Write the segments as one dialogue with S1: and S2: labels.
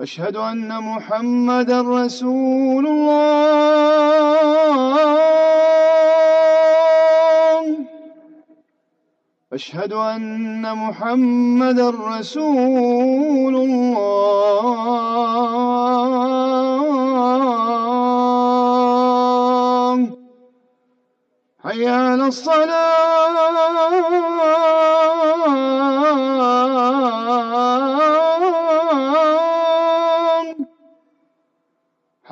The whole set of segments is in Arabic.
S1: أشهد أن محمدا رسول الله. أشهد أن محمدا رسول الله. حي على الصلاة.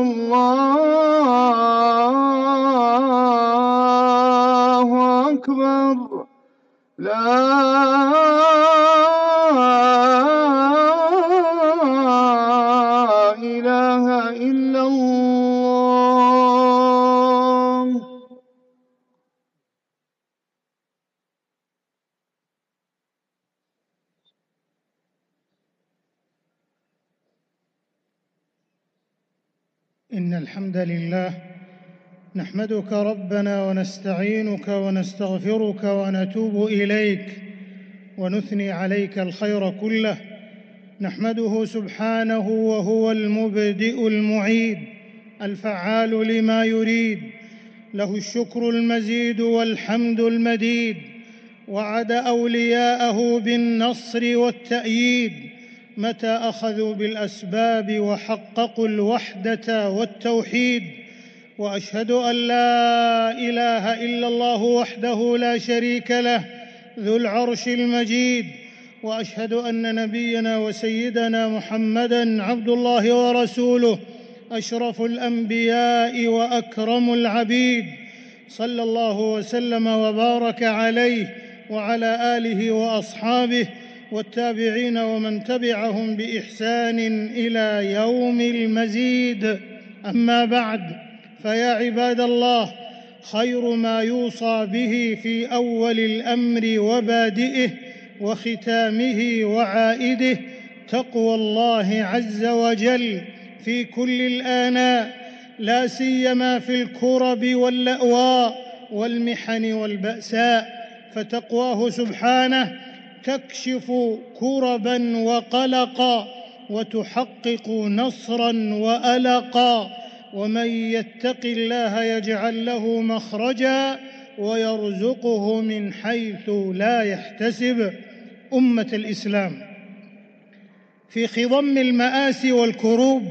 S1: الله أكبر. لا
S2: الحمد لله. نحمدك ربنا ونستعينك ونستغفرك ونتوب إليك ونثني عليك الخير كله. نحمده سبحانه وهو المبدئ المعيد الفعال لما يريد له الشكر المزيد والحمد المديد وعد أولياءه بالنصر والتأييد متى أخذوا بالأسباب وحققوا الوحدة والتوحيد وأشهد أن لا إله إلا الله وحده لا شريك له ذو العرش المجيد وأشهد أن نبينا وسيدنا محمدا عبد الله ورسوله أشرف الأنبياء وأكرم العبيد صلى الله وسلم وبارك عليه وعلى آله وأصحابه والتابعين ومن تبعهم بإحسان إلى يوم المزيد. أما بعد فيا عباد الله خير ما يوصى به في أول الأمر وبادئه وختامه وعائده تقوى الله عز وجل في كل الآناء لا سيما في الكرب واللأواء والمحن والبأساء. فتقواه سبحانه تكشف كربا وقلقا وتحقق نصرا والقا ومن يتق الله يجعل له مخرجا ويرزقه من حيث لا يحتسب. أمة الإسلام في خضم المآسي والكروب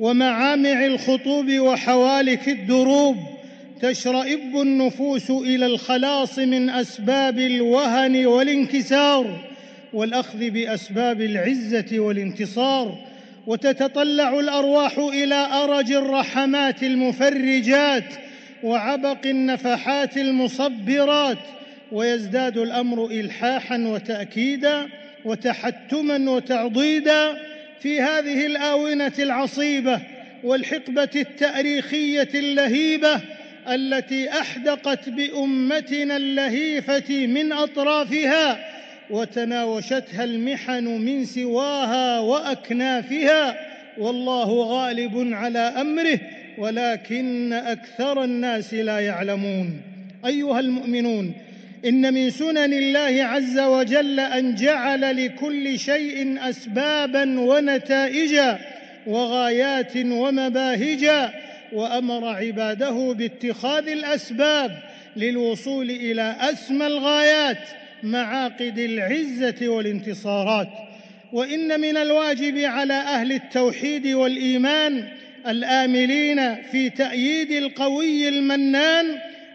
S2: ومعامع الخطوب وحوالك الدروب تشرئب النفوس إلى الخلاص من أسباب الوهن والانكسار والأخذ بأسباب العزة والانتصار وتتطلع الأرواح إلى أرج الرحمات المفرجات وعبق النفحات المصبرات ويزداد الأمر الحاحا وتاكيدا وتحتما وتعضيدا في هذه الآونة العصيبة والحقبة التاريخية اللهيبة التي أحدقت بأمتنا اللهيفة من أطرافها وتناوشتها المحن من سواها وأكنافها والله غالب على أمره ولكن أكثر الناس لا يعلمون. أيها المؤمنون إن من سنن الله عز وجل أن جعل لكل شيء اسبابا ونتائجا وغايات ومباهجا وأمر عباده باتخاذ الأسباب للوصول إلى أسمى الغايات معاقد العزة والانتصارات. وإن من الواجب على أهل التوحيد والإيمان الآملين في تأييد القوي المنان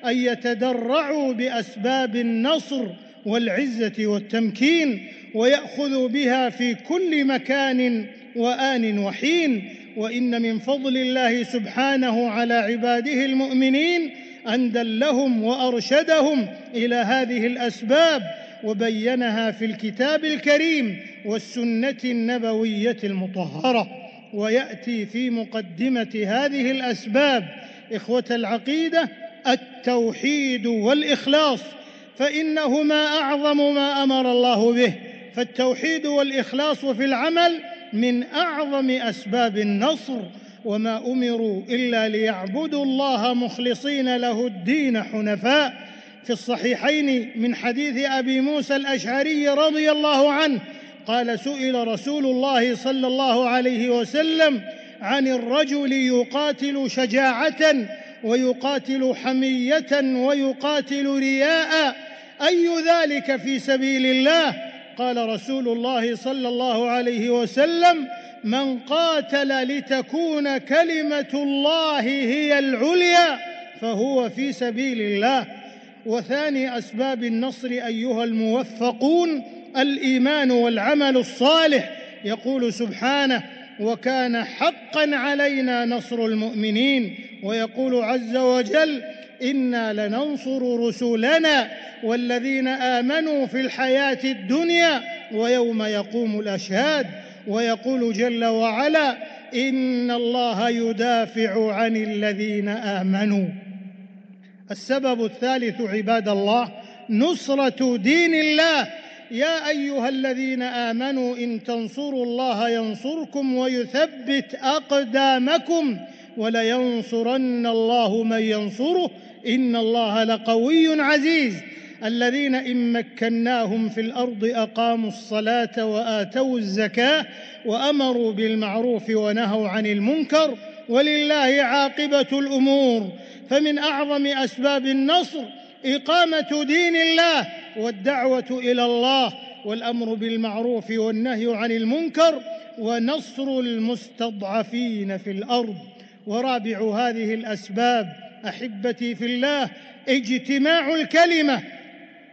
S2: أن يتدرعوا بأسباب النصر والعزة والتمكين ويأخذوا بها في كل مكان وآن وحين. وإن من فضل الله سبحانه على عباده المؤمنين أن دلهم وأرشدهم إلى هذه الأسباب وبينها في الكتاب الكريم والسنة النبوية المطهرة. ويأتي في مقدمة هذه الأسباب إخوة العقيدة التوحيد والإخلاص فإنهما أعظم ما أمر الله به. فالتوحيد والإخلاص في العمل من أعظم أسباب النصر وما أمروا إلا ليعبدوا الله مخلصين له الدين حنفاء. في الصحيحين من حديث أبي موسى الأشعري رضي الله عنه قال سئل رسول الله صلى الله عليه وسلم عن الرجل يقاتل شجاعة ويقاتل حمية ويقاتل رياء أي ذلك في سبيل الله؟ قال رسول الله صلى الله عليه وسلم من قاتل لتكون كلمة الله هي العليا فهو في سبيل الله. وثاني أسباب النصر أيها الموفقون الإيمان والعمل الصالح. يقول سبحانه وكان حقا علينا نصر المؤمنين. ويقول عز وجل أنا لننصر رسلنا والذين امنوا في الحياة الدنيا ويوم يقوم الاشهاد ويقول جل وعلا ان الله يدافع عن الذين امنوا. السبب الثالث عباد الله نصرة دين الله. يا ايها الذين امنوا ان تنصروا الله ينصركم ويثبت اقدامكم ولينصرن الله من ينصره. ان الله لقوي عزيز. الذين ان مكناهم في الأرض اقاموا الصلاه واتوا الزكاه وامروا بالمعروف ونهوا عن المنكر ولله عاقبه الأمور. فمن اعظم اسباب النصر اقامه دين الله والدعوه إلى الله والامر بالمعروف والنهي عن المنكر ونصر المستضعفين في الأرض. ورابع هذه الاسباب أحبتي في الله اجتماع الكلمة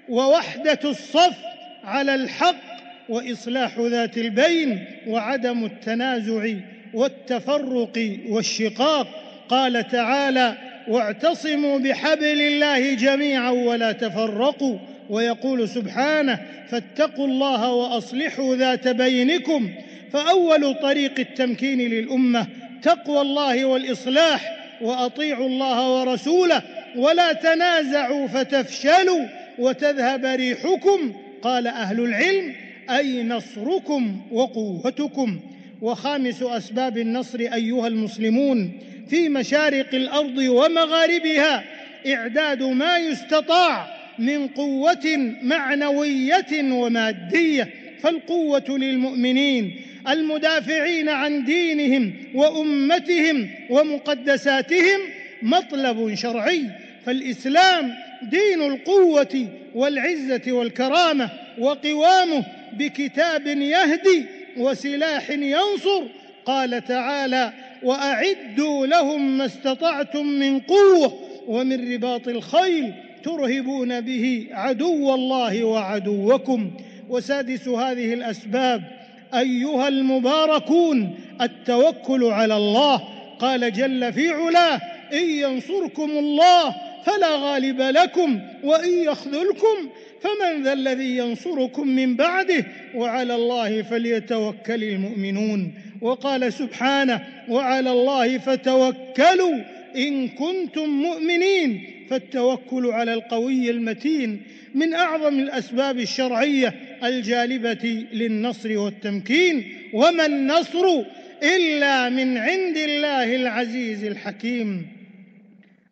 S2: ووحدة الصف على الحق وإصلاح ذات البين وعدم التنازع والتفرق والشقاق. قال تعالى واعتصموا بحبل الله جميعا ولا تفرقوا ويقول سبحانه فاتقوا الله وأصلحوا ذات بينكم فأول طريق التمكين للأمة تقوى الله والإصلاح وأطيعوا الله ورسوله ولا تنازعوا فتفشلوا وتذهب ريحكم قال أهل العلم أي نصركم وقوتكم وخامس أسباب النصر أيها المسلمون في مشارق الأرض ومغاربها إعداد ما يستطاع من قوة معنوية ومادية فالقوة للمؤمنين المدافعين عن دينهم وأمتهم ومقدساتهم مطلب شرعي فالإسلام دين القوة والعزة والكرامة وقوامه بكتاب يهدي وسلاح ينصر قال تعالى وأعدوا لهم ما استطعتم من قوة ومن رباط الخيل ترهبون به عدو الله وعدوكم وسادس هذه الأسباب أيها المباركون التوكل على الله. قال جل في علاه إن ينصركم الله فلا غالب لكم وإن يخذلكم فمن ذا الذي ينصركم من بعده وعلى الله فليتوكل المؤمنون. وقال سبحانه وعلى الله فتوكلوا. إن كنتم مؤمنين فالتوكل على القوي المتين. من أعظم الأسباب الشرعية الجالبة للنصر والتمكين وما النصر إلا من عند الله العزيز الحكيم.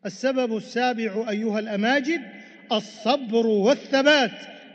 S2: السبب السابع أيها الأماجد الصبر والثبات.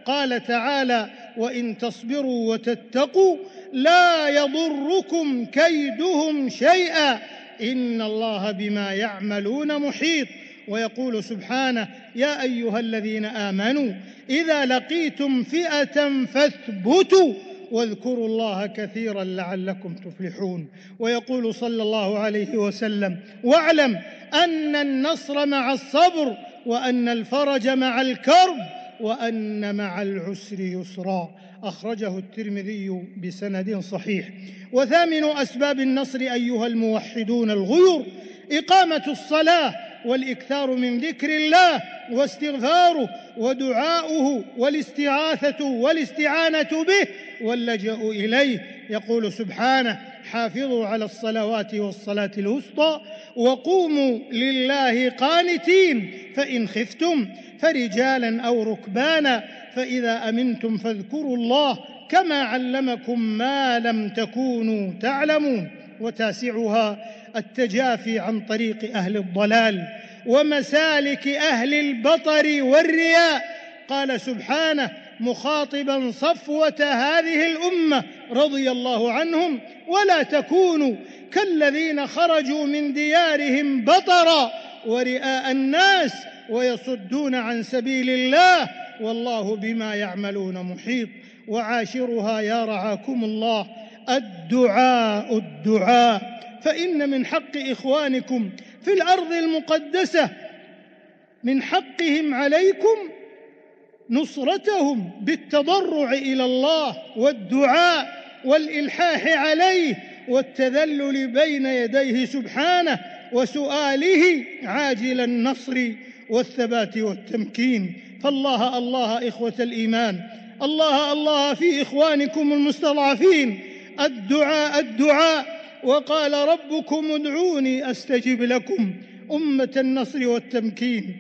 S2: قال تعالى وإن تصبروا وتتقوا لا يضركم كيدهم شيئا. إن الله بما يعملون محيط. ويقول سبحانه يا أيها الذين آمنوا إذا لقيتم فئة فاثبتوا واذكروا الله كثيرا لعلكم تفلحون. ويقول صلى الله عليه وسلم واعلم أن النصر مع الصبر وأن الفرج مع الكرب وأن مع العسر يسرا. أخرجه الترمذي بسند صحيح. وثامن أسباب النصر أيها الموحدون الغيور إقامة الصلاة والإكثار من ذكر الله واستغفاره ودعاؤه والاستغاثة والاستعانة به واللجأ إليه. يقول سبحانه حافظوا على الصلوات والصلاة الوسطى وقوموا لله قانتين فإن خفتم فرجالا أو ركبانا فإذا أمنتم فاذكروا الله كما علمكم ما لم تكونوا تعلمون. وتاسعها التجافي عن طريق أهل الضلال ومسالك أهل البطر والرياء. قال سبحانه مخاطبا صفوة هذه الأمة رضي الله عنهم ولا تكونوا كالذين خرجوا من ديارهم بطرا ورئاء الناس ويصدون عن سبيل الله والله بما يعملون محيط. وعاشرها يا رعاكم الله. الدعاء الدعاء. فإن من حق إخوانكم في الأرض المقدسة من حقهم عليكم نصرتهم بالتضرع إلى الله والدعاء والإلحاح عليه والتذلل بين يديه سبحانه وسؤاله عاجل النصر والثبات والتمكين. فالله الله إخوة الإيمان الله الله في إخوانكم المستضعفين. الدعاء الدعاء. وقال ربكم ادعوني أستجب لكم أمة النصر والتمكين.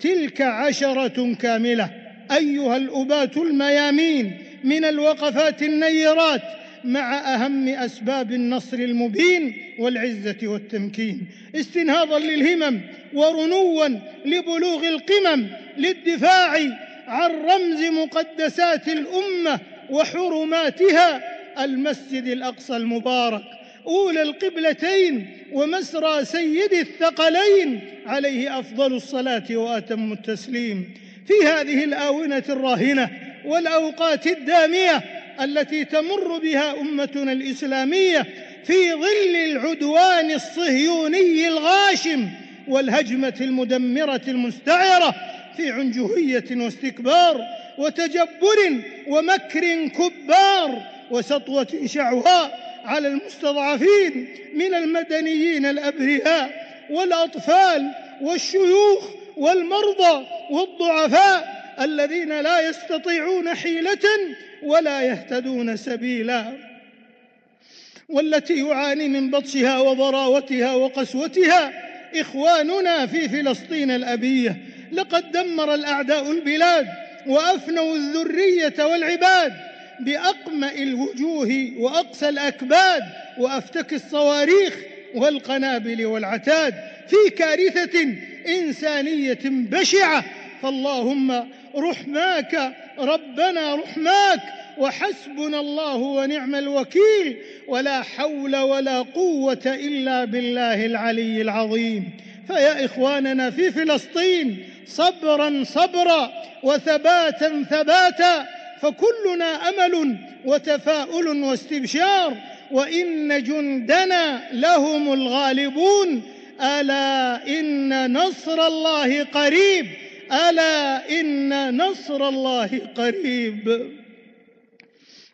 S2: تلك عشرة كاملة. أيها الابات الميامين من الوقفات النيرات مع أهم أسباب النصر المبين والعزة والتمكين. استنهاضا للهمم ورنوا لبلوغ القمم للدفاع عن رمز مقدسات الأمة وحرماتها المسجد الأقصى المبارك أولى القبلتين ومسرى سيد الثقلين عليه أفضل الصلاة وأتم التسليم. في هذه الآونة الراهنة والأوقات الدامية التي تمر بها أمتنا الإسلامية في ظل العدوان الصهيوني الغاشم والهجمة المدمرة المستعرة في عنجهية واستكبار وتجبر ومكر كبار وسطوة شعواء على المستضعفين من المدنيين الأبرياء والأطفال والشيوخ والمرضى والضعفاء الذين لا يستطيعون حيلة ولا يهتدون سبيلا. والتي يعاني من بطشها وضراوتها وقسوتها إخواننا في فلسطين الأبية. لقد دمر الأعداء البلاد وأفنوا الذرية والعباد باقما الوجوه وأقسى الأكباد وافتك الصواريخ والقنابل والعتاد في كارثة إنسانية بشعة. فاللهم رحماك ربنا رحماك وحسبنا الله ونعم الوكيل. ولا حول ولا قوة إلا بالله العلي العظيم. فيا إخواننا في فلسطين صبرا صبرا وثباتا ثباتا. فكلنا أمل وتفاؤل واستبشار وإن جندنا لهم الغالبون. ألا إن نصر الله قريب؟ ألا إن نصر الله قريب؟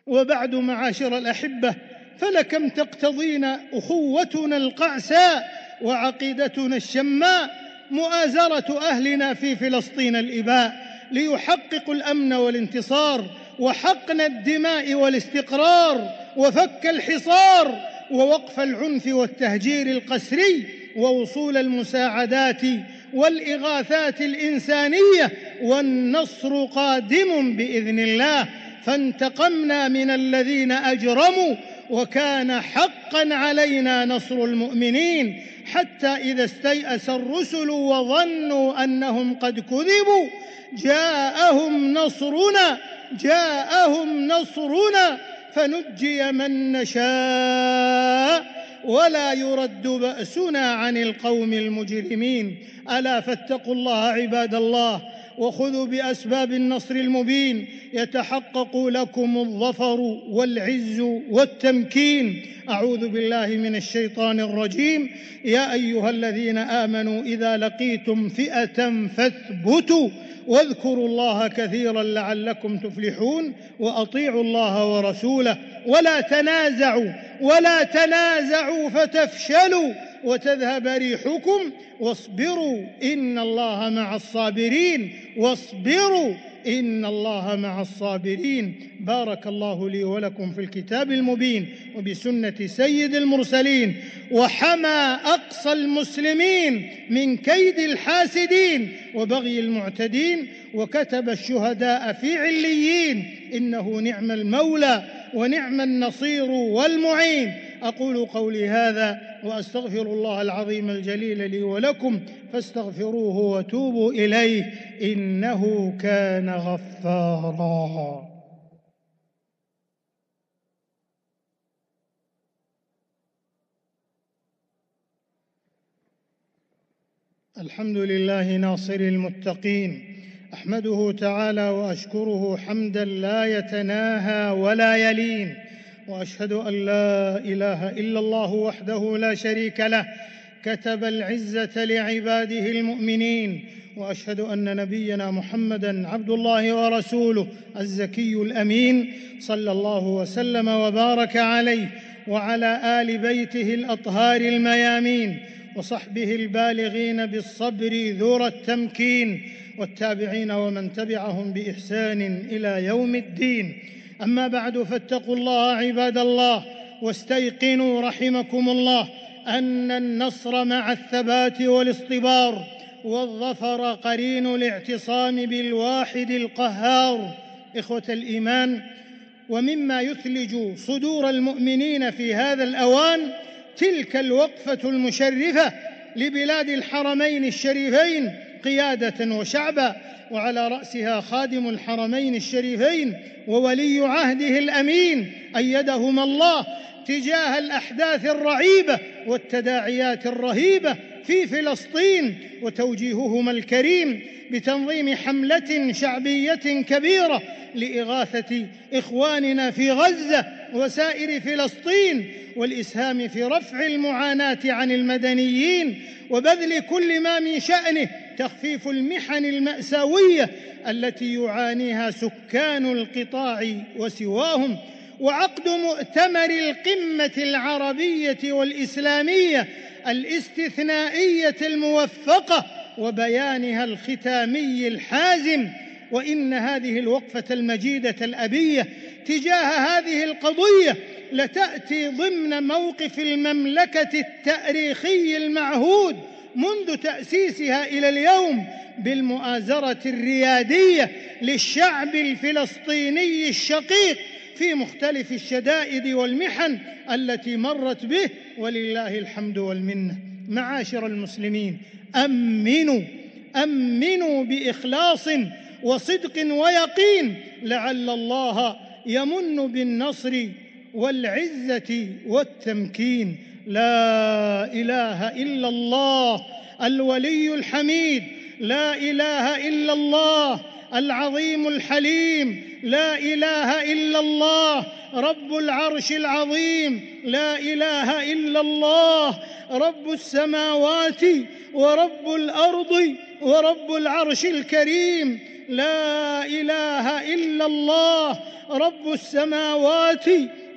S2: وبعد معاشر الأحبة فلكم تقتضينا أخوتنا القعساء وعقيدتنا الشماء مؤازرة أهلنا في فلسطين الإباء. ليحققوا الأمن والانتصار وحقن الدماء والاستقرار وفك الحصار ووقف العنف والتهجير القسري ووصول المساعدات والإغاثات الإنسانية والنصر قادم بإذن الله. فانتقمنا من الذين أجرموا وكان حقا علينا نصر المؤمنين حتى إذا استيأس الرسل وظنوا أنهم قد كذبوا جاءهم نصرنا جاءهم نصرنا فنجي من نشاء ولا يرد بأسنا عن القوم المجرمين. ألا فاتقوا الله عباد الله. وخذوا بأسباب النصر المبين. يتحقق لكم الظفر والعز والتمكين. أعوذ بالله من الشيطان الرجيم. يا أيها الذين آمنوا إذا لقيتم فئة فاثبتوا واذكروا الله كثيرا لعلكم تفلحون وأطيعوا الله ورسوله. ولا تنازعوا ولا تنازعوا فتفشلوا. وتذهب ريحكم واصبروا إن الله مع الصابرين واصبروا إن الله مع الصابرين. بارك الله لي ولكم في الكتاب المبين وبسنة سيد المرسلين. وحمى أقصى المسلمين من كيد الحاسدين وبغي المعتدين. وكتب الشهداء في عليين إنه نعم المولى ونعم النصير والمعين. أقول قولي هذا وأستغفر الله العظيم الجليل لي ولكم فاستغفروه وتوبوا إليه إنه كان غفارا. الحمد لله ناصر المتقين أحمده تعالى وأشكره حمدا لا يتناهى ولا يلين وأشهد أن لا إله إلا الله وحده لا شريك له كتب العزة لعباده المؤمنين وأشهد أن نبينا محمدا عبد الله ورسوله الزكي الأمين صلى الله وسلم وبارك عليه وعلى آل بيته الأطهار الميامين وصحبه البالغين بالصبر ذور التمكين والتابعين ومن تبعهم بإحسان إلى يوم الدين. أما بعد فاتقوا الله عباد الله واستيقنوا رحمكم الله أن النصر مع الثبات والاصطبار والظفر قرين الاعتصام بالواحد القهار. إخوة الإيمان ومما يثلج صدور المؤمنين في هذا الأوان تلك الوقفة المشرفة لبلاد الحرمين الشريفين قيادة وشعبا وعلى رأسها خادم الحرمين الشريفين وولي عهده الأمين أيدهما الله تجاه الأحداث الرعيبة والتداعيات الرهيبة في فلسطين وتوجيههما الكريم بتنظيم حملة شعبية كبيرة لإغاثة إخواننا في غزة وسائر فلسطين والإسهام في رفع المعاناة عن المدنيين وبذل كل ما من شأنه تخفيف المحن المأساوية التي يعانيها سكان القطاع وسواهم وعقد مؤتمر القمة العربية والإسلامية الاستثنائية الموفقة وبيانها الختامي الحازم. وإن هذه الوقفة المجيدة الأبية تجاه هذه القضية لتأتي ضمن موقف المملكة التأريخي المعهود منذ تأسيسها إلى اليوم بالمؤازرة الريادية للشعب الفلسطيني الشقيق في مختلف الشدائد والمحن التي مرت به ولله الحمد والمنة. معاشر المسلمين أمنوا أمنوا بإخلاص وصدق ويقين لعل الله يمن بالنصر والعزة والتمكين. لا إله إلا الله الولي الحميد لا إله إلا الله العظيم الحليم لا إله إلا الله رب العرش العظيم لا إله إلا الله رب السماوات ورب الأرض ورب العرش الكريم لا إله إلا الله رب السماوات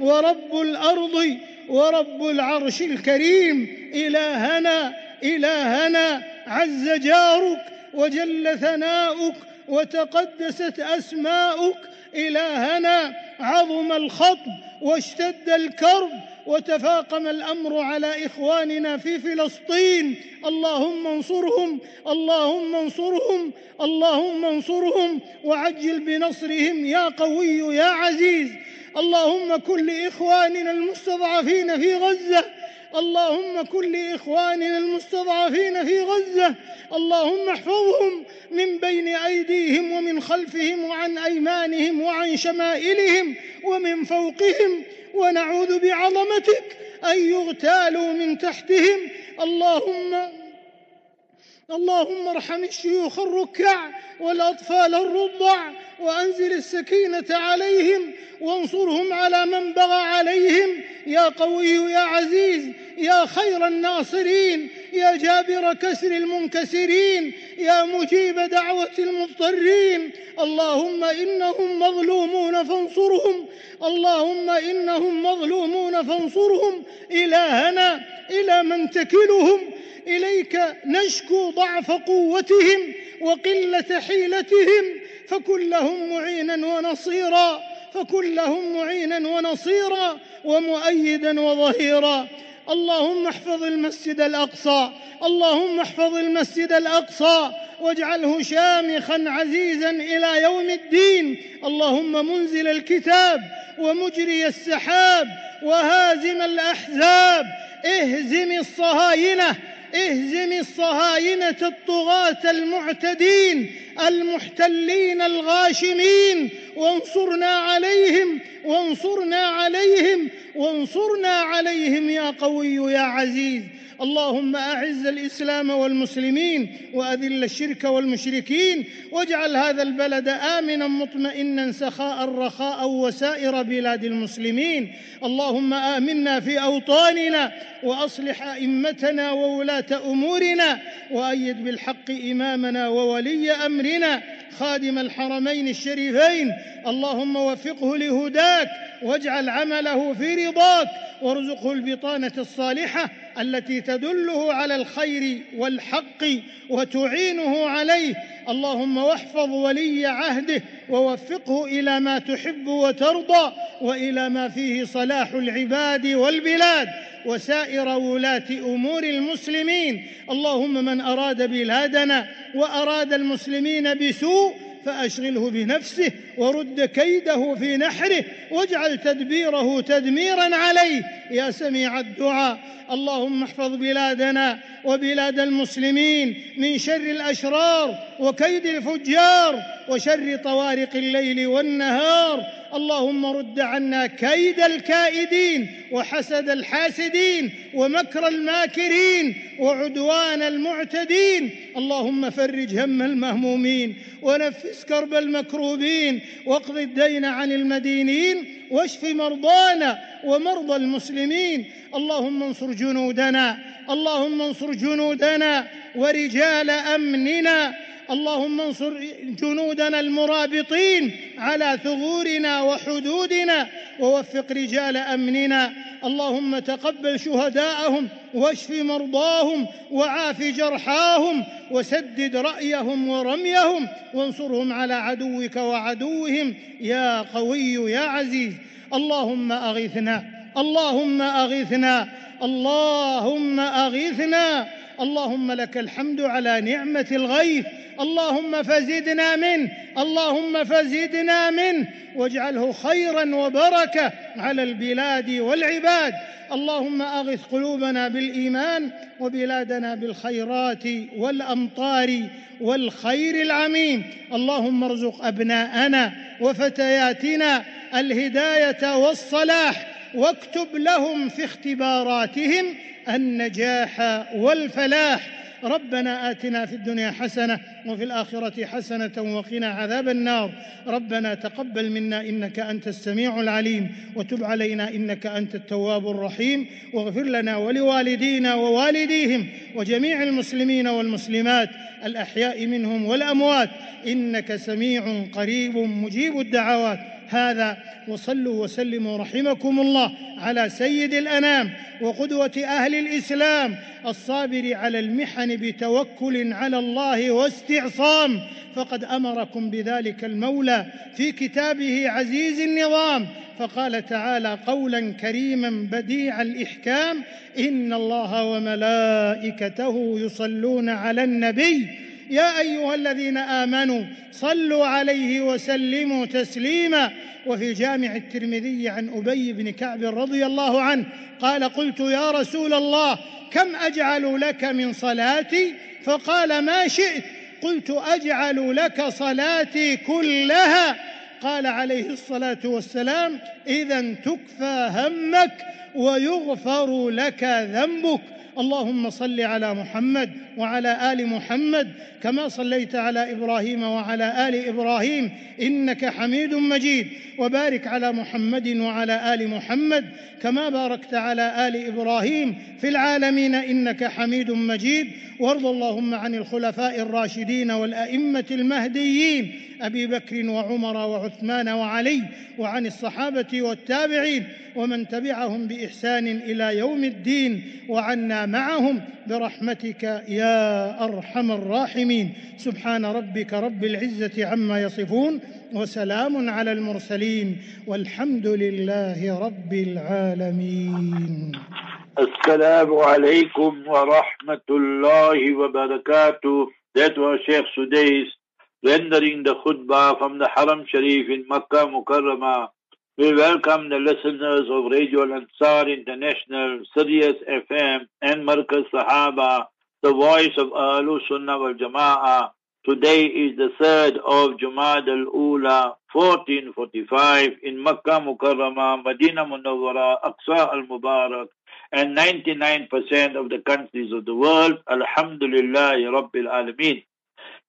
S2: ورب الأرض ورب العرش الكريم إلهنا إلهنا عز جارك وجل ثناؤك وتقدست أسماؤك إلهنا عظم الخطب واشتد الكرب وتفاقم الأمر على إخواننا في فلسطين. اللهم انصرهم اللهم انصرهم اللهم انصرهم وعجل بنصرهم يا قوي يا عزيز. اللهم كن لاخواننا المستضعفين في غزة اللهم كن لإخواننا المستضعفين في غزة. اللهم احفظهم من بين أيديهم ومن خلفهم وعن أيمانهم وعن شمائلهم ومن فوقهم. ونعوذ بعظمتك أن يغتالوا من تحتهم. اللهم اللهم ارحم الشيوخ الركع والأطفال الرضع وأنزل السكينة عليهم وانصرهم على من بغى عليهم. يا قوي يا عزيز يا خير الناصرين يا جابر كسر المنكسرين يا مجيب دعوة المضطرين. اللهم إنهم مظلومون فانصرهم. اللهم إنهم مظلومون فانصرهم. إلهنا إلى من تكلهم. إليك نشكو ضعف قوتهم وقلة حيلتهم فكن لهم معينا ونصيرا فكن لهم معينا ونصيرا ومؤيدا وظهيرا. اللهم احفظ المسجد الأقصى اللهم احفظ المسجد الأقصى واجعله شامخا عزيزا إلى يوم الدين. اللهم منزل الكتاب ومجري السحاب وهازم الأحزاب. اهزم الصهاينة اهزم الصهاينة الطغاة المعتدين المحتلين الغاشمين وانصرنا عليهم وانصرنا عليهم وانصرنا عليهم يا قوي يا عزيز. اللهم أعز الإسلام والمسلمين وأذل الشرك والمشركين واجعل هذا البلد آمنا مطمئنا سخاء رخاء وسائر بلاد المسلمين. اللهم آمنا في أوطاننا وأصلح أئمتنا وولاة أمورنا وأيد بالحق إمامنا وولي أمرنا خادم الحرمين الشريفين. اللهم وفقه لهداك واجعل عمله في رضاك وارزقه البطانة الصالحة التي تدله على الخير والحق وتعينه عليه. اللهم واحفظ ولي عهده ووفقه إلى ما تحب وترضى وإلى ما فيه صلاح العباد والبلاد. وسائر ولاة أمور المسلمين. اللهم من أراد بلادنا وأراد المسلمين بسوء فأشغله بنفسه ورد كيده في نحره واجعل تدبيره تدميرا عليه. يا سميع الدعاء اللهم احفظ بلادنا وبلاد المسلمين من شر الأشرار وكيد الفجار وشر طوارق الليل والنهار. اللهم رد عنا كيد الكائدين وحسد الحاسدين ومكر الماكرين وعدوان المعتدين. اللهم فرج هم المهمومين ونفس كرب المكروبين واقض الدين عن المدينين واشف مرضانا ومرضى المسلمين. اللهم انصر جنودنا اللهم انصر جنودنا ورجال أمننا. اللهم انصر جنودنا المرابطين على ثغورنا وحدودنا ووفق رجال أمننا. اللهم تقبل شهداءهم واشف مرضاهم وعاف جرحاهم وسدد رأيهم ورميهم وانصرهم على عدوك وعدوهم. يا قوي يا عزيز اللهم أغثنا اللهم أغثنا اللهم أغثنا. اللهم لك الحمد على نعمة الغيث. اللهم فزدنا منه اللهم فزدنا منه واجعله خيرا وبركة على البلاد والعباد. اللهم أغث قلوبنا بالإيمان وبلادنا بالخيرات والأمطار والخير العميم. اللهم ارزق أبناءنا وفتياتنا الهداية والصلاح. واكتب لهم في اختباراتهم النجاح والفلاح. ربنا آتنا في الدنيا حسنة وفي الآخرة حسنة وقنا عذاب النار. ربنا تقبل منا إنك أنت السميع العليم وتب علينا إنك أنت التواب الرحيم. واغفر لنا ولوالدينا ووالديهم وجميع المسلمين والمسلمات الأحياء منهم والأموات. إنك سميع قريب مجيب الدعوات. هذا وصلوا وسلموا رحمكم الله على سيد الأنام وقدوة أهل الإسلام الصابر على المحن بتوكل على الله واستعصام. فقد أمركم بذلك المولى في كتابه عزيز النظام. فقال تعالى قولا كريما بديع الإحكام إن الله وملائكته يصلون على النبي يا أيها الذين آمنوا صلوا عليه وسلموا تسليما. وفي جامع الترمذي عن أبي بن كعب رضي الله عنه قال قلت يا رسول الله كم أجعل لك من صلاتي؟ فقال ما شئت. قلت أجعل لك صلاتي كلها. قال عليه الصلاة والسلام اذا تكفى همك ويغفر لك ذنبك. اللهم صل على محمد وعلى آل محمد كما صليت على إبراهيم وعلى آل إبراهيم إنك حميد مجيد. وبارك على محمد وعلى آل محمد كما باركت على آل إبراهيم في العالمين إنك حميد مجيد. وارض اللهم عن الخلفاء الراشدين والأئمة المهديين أبي بكر وعمر وعثمان وعلي وعن الصحابة والتابعين ومن تبعهم بإحسان إلى يوم الدين وعنا معهم برحمتك يا ارحم الراحمين سبحان ربك رب العزه عما يصفون وسلام على المرسلين والحمد لله رب العالمين
S3: السلام عليكم ورحمة الله وبركاته That was Sheikh Sudais rendering the khutbah from the Haram Sharif in Makkah Mukarramah. We welcome the listeners of Radio Al-Ansar International, Sirius FM and Markaz Sahaba, the voice of Ahlul Sunnah wal Jama'ah. Today is the 3rd of Jumad al-Ula, 1445 in Makkah Mukarramah, Medina Munawwara, Aqsa al-Mubarak, and 99% of the countries of the world. Alhamdulillah, Rabbil Alameen.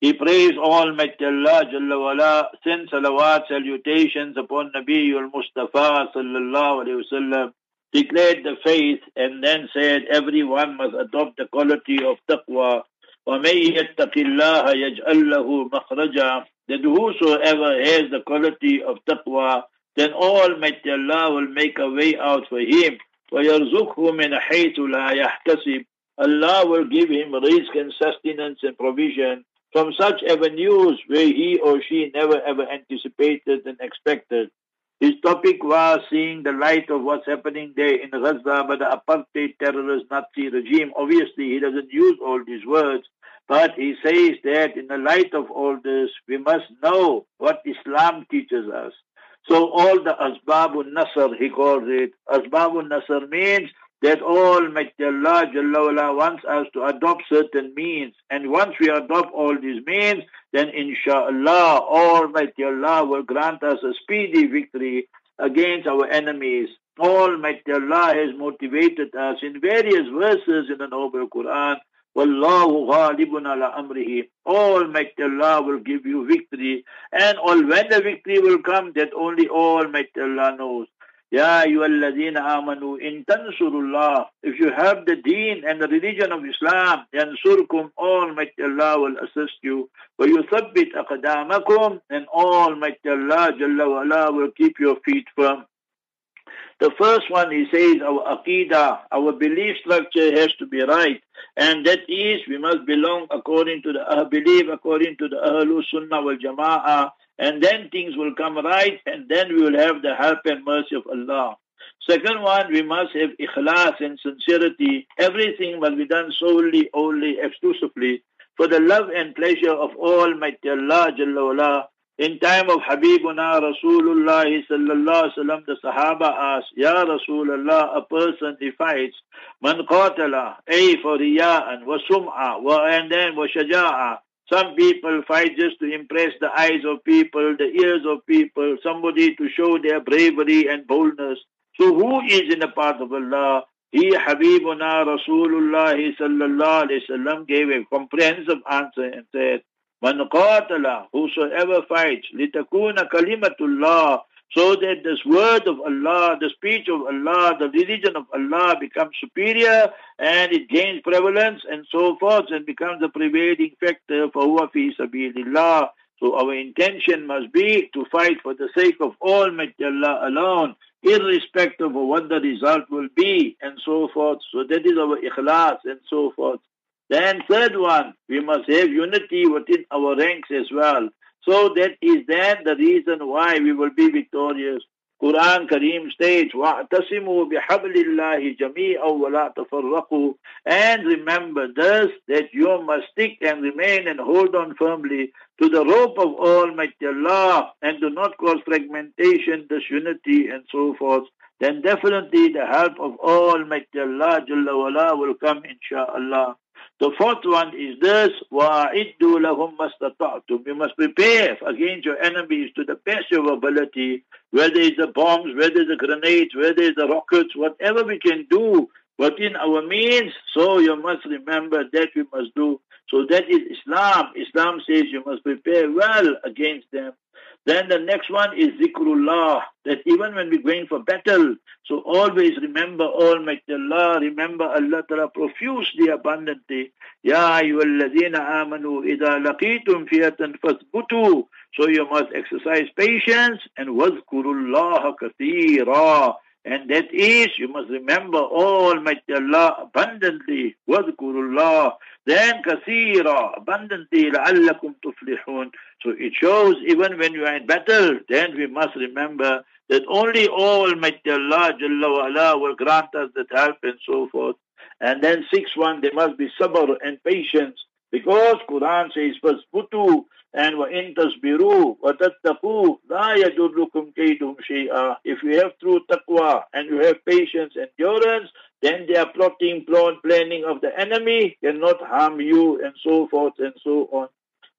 S3: He prays Almighty Allah Jalla wala, send salawat salutations upon Nabiul Mustafa sallallahu alayhi wasallam, declared the faith and then said everyone must adopt the quality of taqwa. وَمَن يَتَّقِ اللَّهَ يَجْعَل لَّهُ مَخْرَجًا That whosoever has the quality of taqwa, then Almighty Allah will make a way out for him. وَيَرْزُقْهُ مِنْ حَيْثُ لَا يَحْتَسِبُ Allah will give him risk and sustenance and provision from such avenues where he or she never ever anticipated and expected. His topic was seeing the light of what's happening there in Gaza by the apartheid terrorist Nazi regime. Obviously, he doesn't use all these words, but he says that in the light of all this, we must know what Islam teaches us. So all the Asbabun Nasr, he calls it. Asbabun Nasr means that Almighty Allah wants us to adopt certain means. And once we adopt all these means, then inshallah Almighty Allah will grant us a speedy victory against our enemies. Almighty Allah has motivated us in various verses in the Noble Quran. Wallahu ghalibun ala amrihi. Almighty Allah will give you victory. And all when the victory will come, that only Almighty Allah knows. Ya ayyuhalladhina amanu in tansurullah. If you have the deen and the religion of Islam, yansurkum, Almighty Allah will assist you. Wa yuthabbit aqdamakum, and Almighty Allah Jalla wa ala, will keep your feet firm. The first one, he says, our aqidah, our belief structure has to be right. And that is, we must belong according to the uh, belief, according to the Ahlul Sunnah wal Jama'ah, and then things will come right, and then we will have the help and mercy of Allah. Second one, we must have ikhlas and sincerity. Everything must be done solely, only, exclusively for the love and pleasure of Almighty Allah Jalla wala. In time of Habibuna Rasulullah sallallahu wasallam, the Sahaba asked, Ya Rasulullah, a person fights, man qatala, a for riya'an, wa sum'a, wa and then wa shaja'a, some people fight just to impress the eyes of people, the ears of people, somebody to show their bravery and boldness. So who is in the path of Allah? He, Habibuna Rasulullah sallallahu alayhi wasallam gave a comprehensive answer and said, Man qatala, whosoever fights, litakuna kalimatullah, so that this word of Allah, the speech of Allah, the religion of Allah becomes superior and it gains prevalence and so forth and becomes the prevailing factor for huwa fi sabilillah. So our intention must be to fight for the sake of Almighty Allah alone, irrespective of what the result will be, and so forth. So that is our ikhlas and so forth. Then third one, we must have unity within our ranks as well. So that is then the reason why we will be victorious. Quran Kareem states, وَاعْتَصِمُوا بِحَبْلِ اللَّهِ جَمِيعًا وَلَا تَفَرَّقُوا And remember this, that you must stick and remain and hold on firmly to the rope of Almighty Allah and do not cause fragmentation, disunity and so forth. Then definitely the help of Almighty Allah Jalla wala will come inshaAllah. The fourth one is this, وَأَعِدُّوا لَهُمْ مَسْتَطَعْتُمْ You must prepare against your enemies to the best of ability, whether it's the bombs, whether it's the grenades, whether it's the rockets, whatever we can do within our means, so you must remember that we must do. So that is Islam. Islam says you must prepare well against them. Then the next one is zikrullah, that even when we're going for battle, so always remember Almighty Allah, remember Allah Ta'ala profusely, abundantly. Ya ayyuhalladhina amanu idha laqitum fiyatan fathbutu. So you must exercise patience and wazkurullah kathira. And that is, you must remember all Almighty Allah abundantly. Wadkurullah. Then kathira, abundantly, la'allakum tuflihun. So it shows even when you are in battle, then we must remember that only all Almighty Allah Jalla wa will grant us that help and so forth. And then six one, there must be sabr and patience. Because Quran says, first putu and وَإِن تَصْبِرُوا وَتَتَّقُوا لَا يَدُرُّكُمْ كَيْدُهُمْ شَيْئًا If you have true taqwa and you have patience, endurance, then their plotting, plot, planning of the enemy cannot harm you and so forth and so on.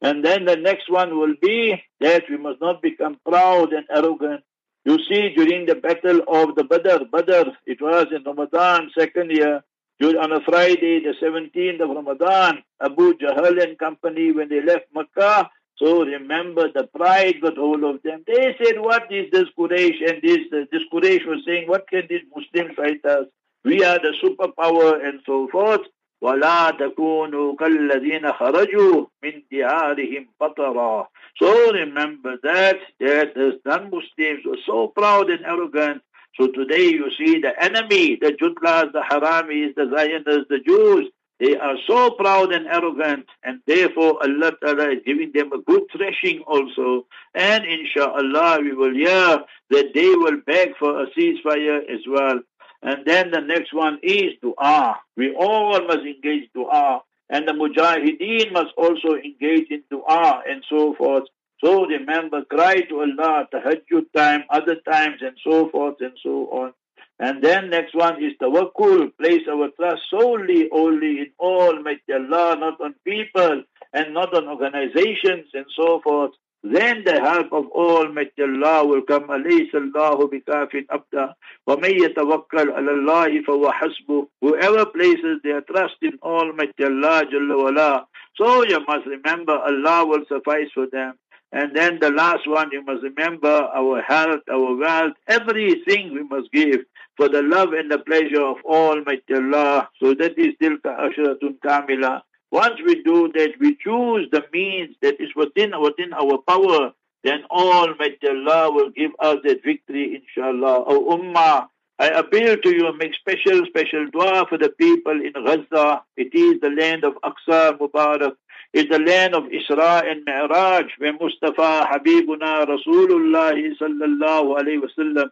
S3: And then the next one will be that we must not become proud and arrogant. You see, during the battle of the Badr, Badr, it was in Ramadan, second year, on a Friday, the 17th of Ramadan, Abu Jahl and company, when they left Makkah, so remember the pride got hold of them. They said, what is this Quraysh? And this, this Quraysh was saying, what can these Muslims fight us? We are the superpower and so forth. ولا تكونوا كالذين خرجوا من ديارهم بطرا So remember that, that the non-Muslims were so proud and arrogant. So today you see the enemy, the Jutlas, the Haramis, the Zionists, the Jews, they are so proud and arrogant, and therefore Allah Ta'ala is giving them a good threshing also. And inshallah, we will hear that they will beg for a ceasefire as well. And then the next one is dua. We all must engage dua. And the mujahideen must also engage in dua and so forth. So remember, cry to Allah, tahajjud time, other times, and so forth and so on. And then next one is tawakkul, place our trust solely, only in Almighty Allah, not on people and not on organizations and so forth. Then the help of Almighty Allah will come. أليس الله بكاف أبدا ومن يتوكل على الله فهو حسبه. Whoever places their trust in Almighty Allah Jalla wala. So you must remember Allah will suffice for them. And then the last one, you must remember our health, our wealth, everything we must give for the love and the pleasure of Almighty Allah. So that is tilka ashratun kamila. Once we do that, we choose the means that is within, within our power, then Almighty Allah will give us that victory, inshallah. O Ummah, I appeal to you, make special, special dua for the people in Gaza. It is the land of Aqsa Mubarak. It's the land of Isra and Mi'raj, where Mustafa Habibuna Rasulullah sallallahu alayhi wa sallam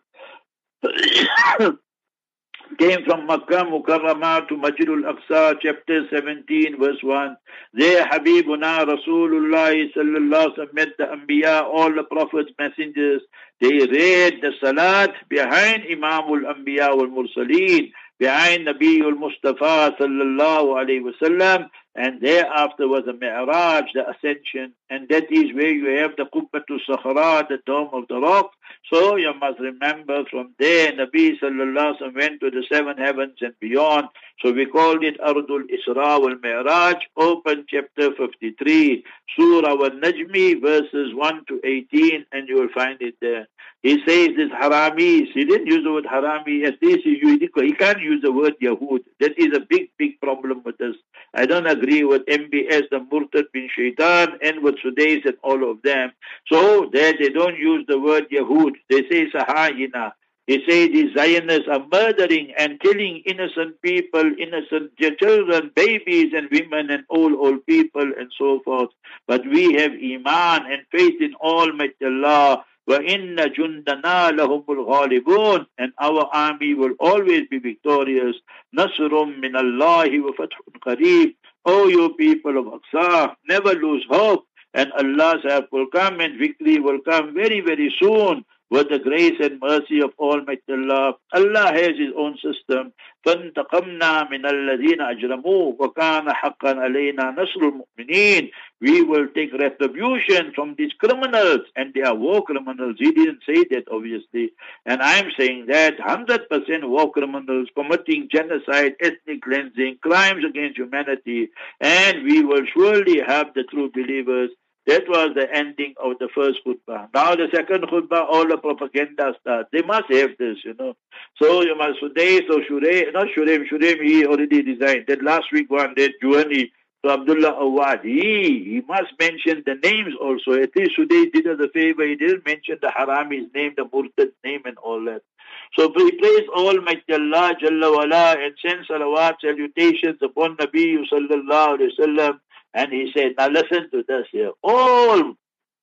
S3: came from Makkah Mukarramah to Masjid al-Aqsa, chapter 17, verse 1. There Habibuna Rasulullah sallallahu met the Anbiya, all the prophets, messengers. They read the Salat behind Imam al-Anbiya wal-Mursaleen, behind Nabi al-Mustafa sallallahu alayhi wasallam, and thereafter was the Mi'raj, the ascension, and that is where you have the Qubbatul Sakhara, the Dome of the Rock. So you must remember from there, Nabi sallallahu alaihi Wasallam went to the seven heavens and beyond. So we called it Ardul Isra wal Mi'raj, open chapter 53, Surah al-Najmi, verses 1 to 18, and you will find it there. He says this haramis, he didn't use the word harami, least he, he can't use the word Yahud. That is a big, big problem with us. I don't agree with MBS, the Murtad bin Shaitan, and with Sudais and all of them. So that they don't use the word Yahud. They say Sahayina. They say these Zionists are murdering and killing innocent people, innocent children, babies and women and old, old people and so forth. But we have Iman and faith in Almighty Allah. وَإِنَّ جُنْدَنَا لَهُمُ الْغَالِبُونَ And our army will always be victorious. نَصْرٌ مِّنَ اللَّهِ وَفَتْحٌ قَرِيبٌ O you people of Aqsa, never lose hope. And Allah's help will come and victory will come very, very soon with the grace and mercy of Almighty Allah. Allah has His own system. فانتقمنا من الذين أجرموا وكان حقا علينا نصر المؤمنين we will take retribution from these criminals and they are war criminals he didn't say that obviously and I'm saying that 100% war criminals committing genocide ethnic cleansing crimes against humanity and we will surely have the true believers that was the ending of the first khutbah. Now the second khutbah, all the propaganda starts. They must have this, you know. So you must today, so Shure, not Shurem, Shurem he already designed. That last week one, that Juhani, so Abdullah Awad, he, he must mention the names also. At least today did us a favor, he didn't mention the Harami's name, the Murtad's name and all that. So we praise Almighty Allah Jalla wala and send salawat salutations upon Nabi sallallahu alayhi wa sallam and he said, now listen to this here. All,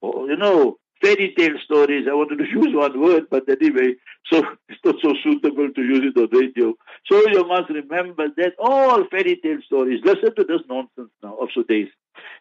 S3: you know, fairy tale stories. I wanted to use one word, but anyway, so it's not so suitable to use it on radio. So you must remember that all fairy tale stories, listen to this nonsense now of today's.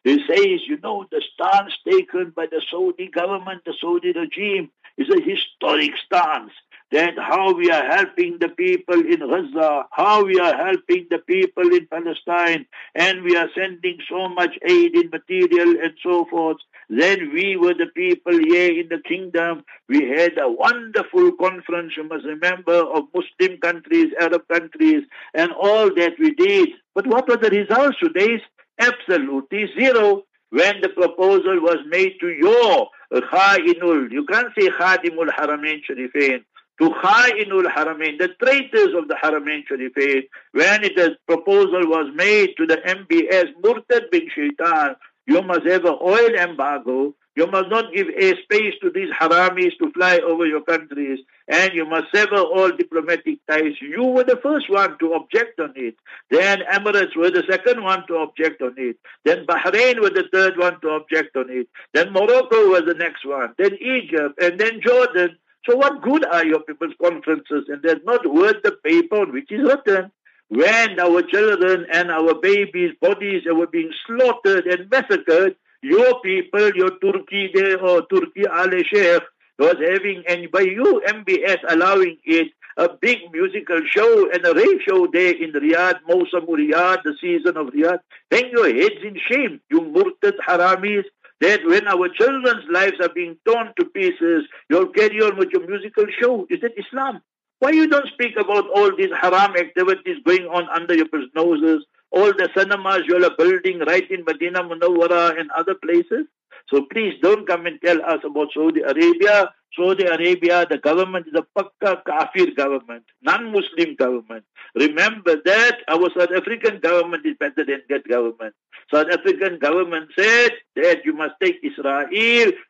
S3: He says, you know, the stance taken by the Saudi government, the Saudi regime, is a historic stance that how we are helping the people in Gaza, how we are helping the people in Palestine, and we are sending so much aid in material and so forth. Then we were the people here in the kingdom. We had a wonderful conference, you must remember, of Muslim countries, Arab countries, and all that we did. But what were the results today? Absolutely zero. When the proposal was made to your Kha'inul, you can't say Khadimul Haramain Sharifain, to Kha'inul Haramain, the traitors of the Haramain Sharifain, when the proposal was made to the MBS, Murtad bin Shaitan, you must have an oil embargo, you must not give a space to these haramis to fly over your countries, and you must sever all diplomatic ties. You were the first one to object on it. Then Emirates were the second one to object on it. Then Bahrain was the third one to object on it. Then Morocco was the next one. Then Egypt, and then Jordan. So what good are your people's conferences? And there's not worth the paper on which is written. When our children and our babies' bodies were being slaughtered and massacred, your people, your Turkey there or Turkey Al Sheikh was having, and by you MBS allowing it, a big musical show and a rave show there in Riyadh, Mawsam Riyadh, the season of Riyadh. Hang your heads in shame, you murtad haramis, that when our children's lives are being torn to pieces, you'll carry on with your musical show. Is that Islam? Why you don't speak about all these haram activities going on under your noses, all the cinemas you are building right in Medina Munawwara and other places? So please don't come and tell us about Saudi Arabia. Saudi Arabia, the government is a pakka kafir government, non-Muslim government. Remember that our South African government is better than that government. South African government said that you must take Israel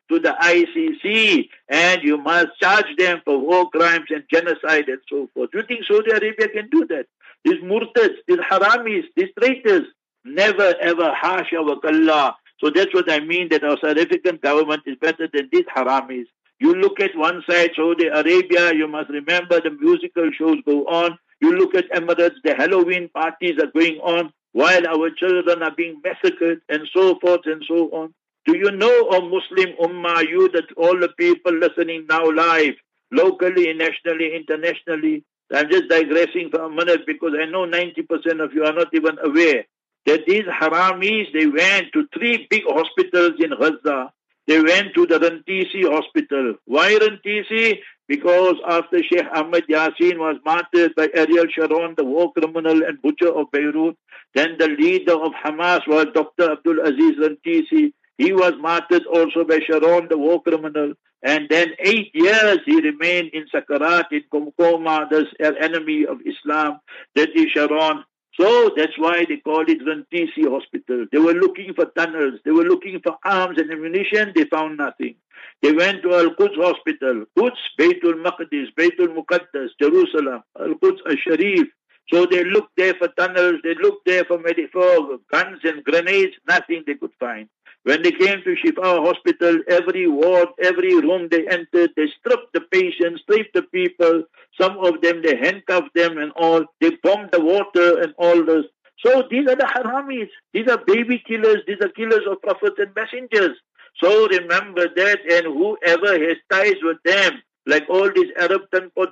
S3: to the ICC and you must charge them for war crimes and genocide and so forth. Do you think Saudi Arabia can do that? These murtads, these haramis, these traitors, never ever hasha wa kallah. So that's what I mean that our South African government is better than these haramis. You look at one side, Saudi Arabia, you must remember the musical shows go on. You look at Emirates, the Halloween parties are going on while our children are being massacred and so forth and so on. Do you know, O Muslim Ummah, you that all the people listening now live, locally, nationally, internationally, I'm just digressing for a minute because I know 90% of you are not even aware that these haramis, they went to three big hospitals in Gaza. They went to the Rantisi hospital. Why Rantisi? Because after Sheikh Ahmed Yassin was martyred by Ariel Sharon, the war criminal and butcher of Beirut, then the leader of Hamas was Dr. Abdul Aziz Rantisi. He was martyred also by Sharon, the war criminal. And then eight years he remained in Sakarat, in Komkoma, the enemy of Islam, that is Sharon. So that's why they called it Rantisi Hospital. They were looking for tunnels. They were looking for arms and ammunition. They found nothing. They went to Al-Quds Hospital. Quds, Baytul Maqdis, Baytul Muqaddas, Jerusalem, Al-Quds Al-Sharif. So they looked there for tunnels. They looked there for, for guns and grenades. Nothing they could find. When they came to Shifa hospital, every ward, every room they entered, they stripped the patients, stripped the people. Some of them, they handcuffed them and all. They pumped the water and all this. So these are the haramis. These are baby killers. These are killers of prophets and messengers. So remember that and whoever has ties with them, like all these Arab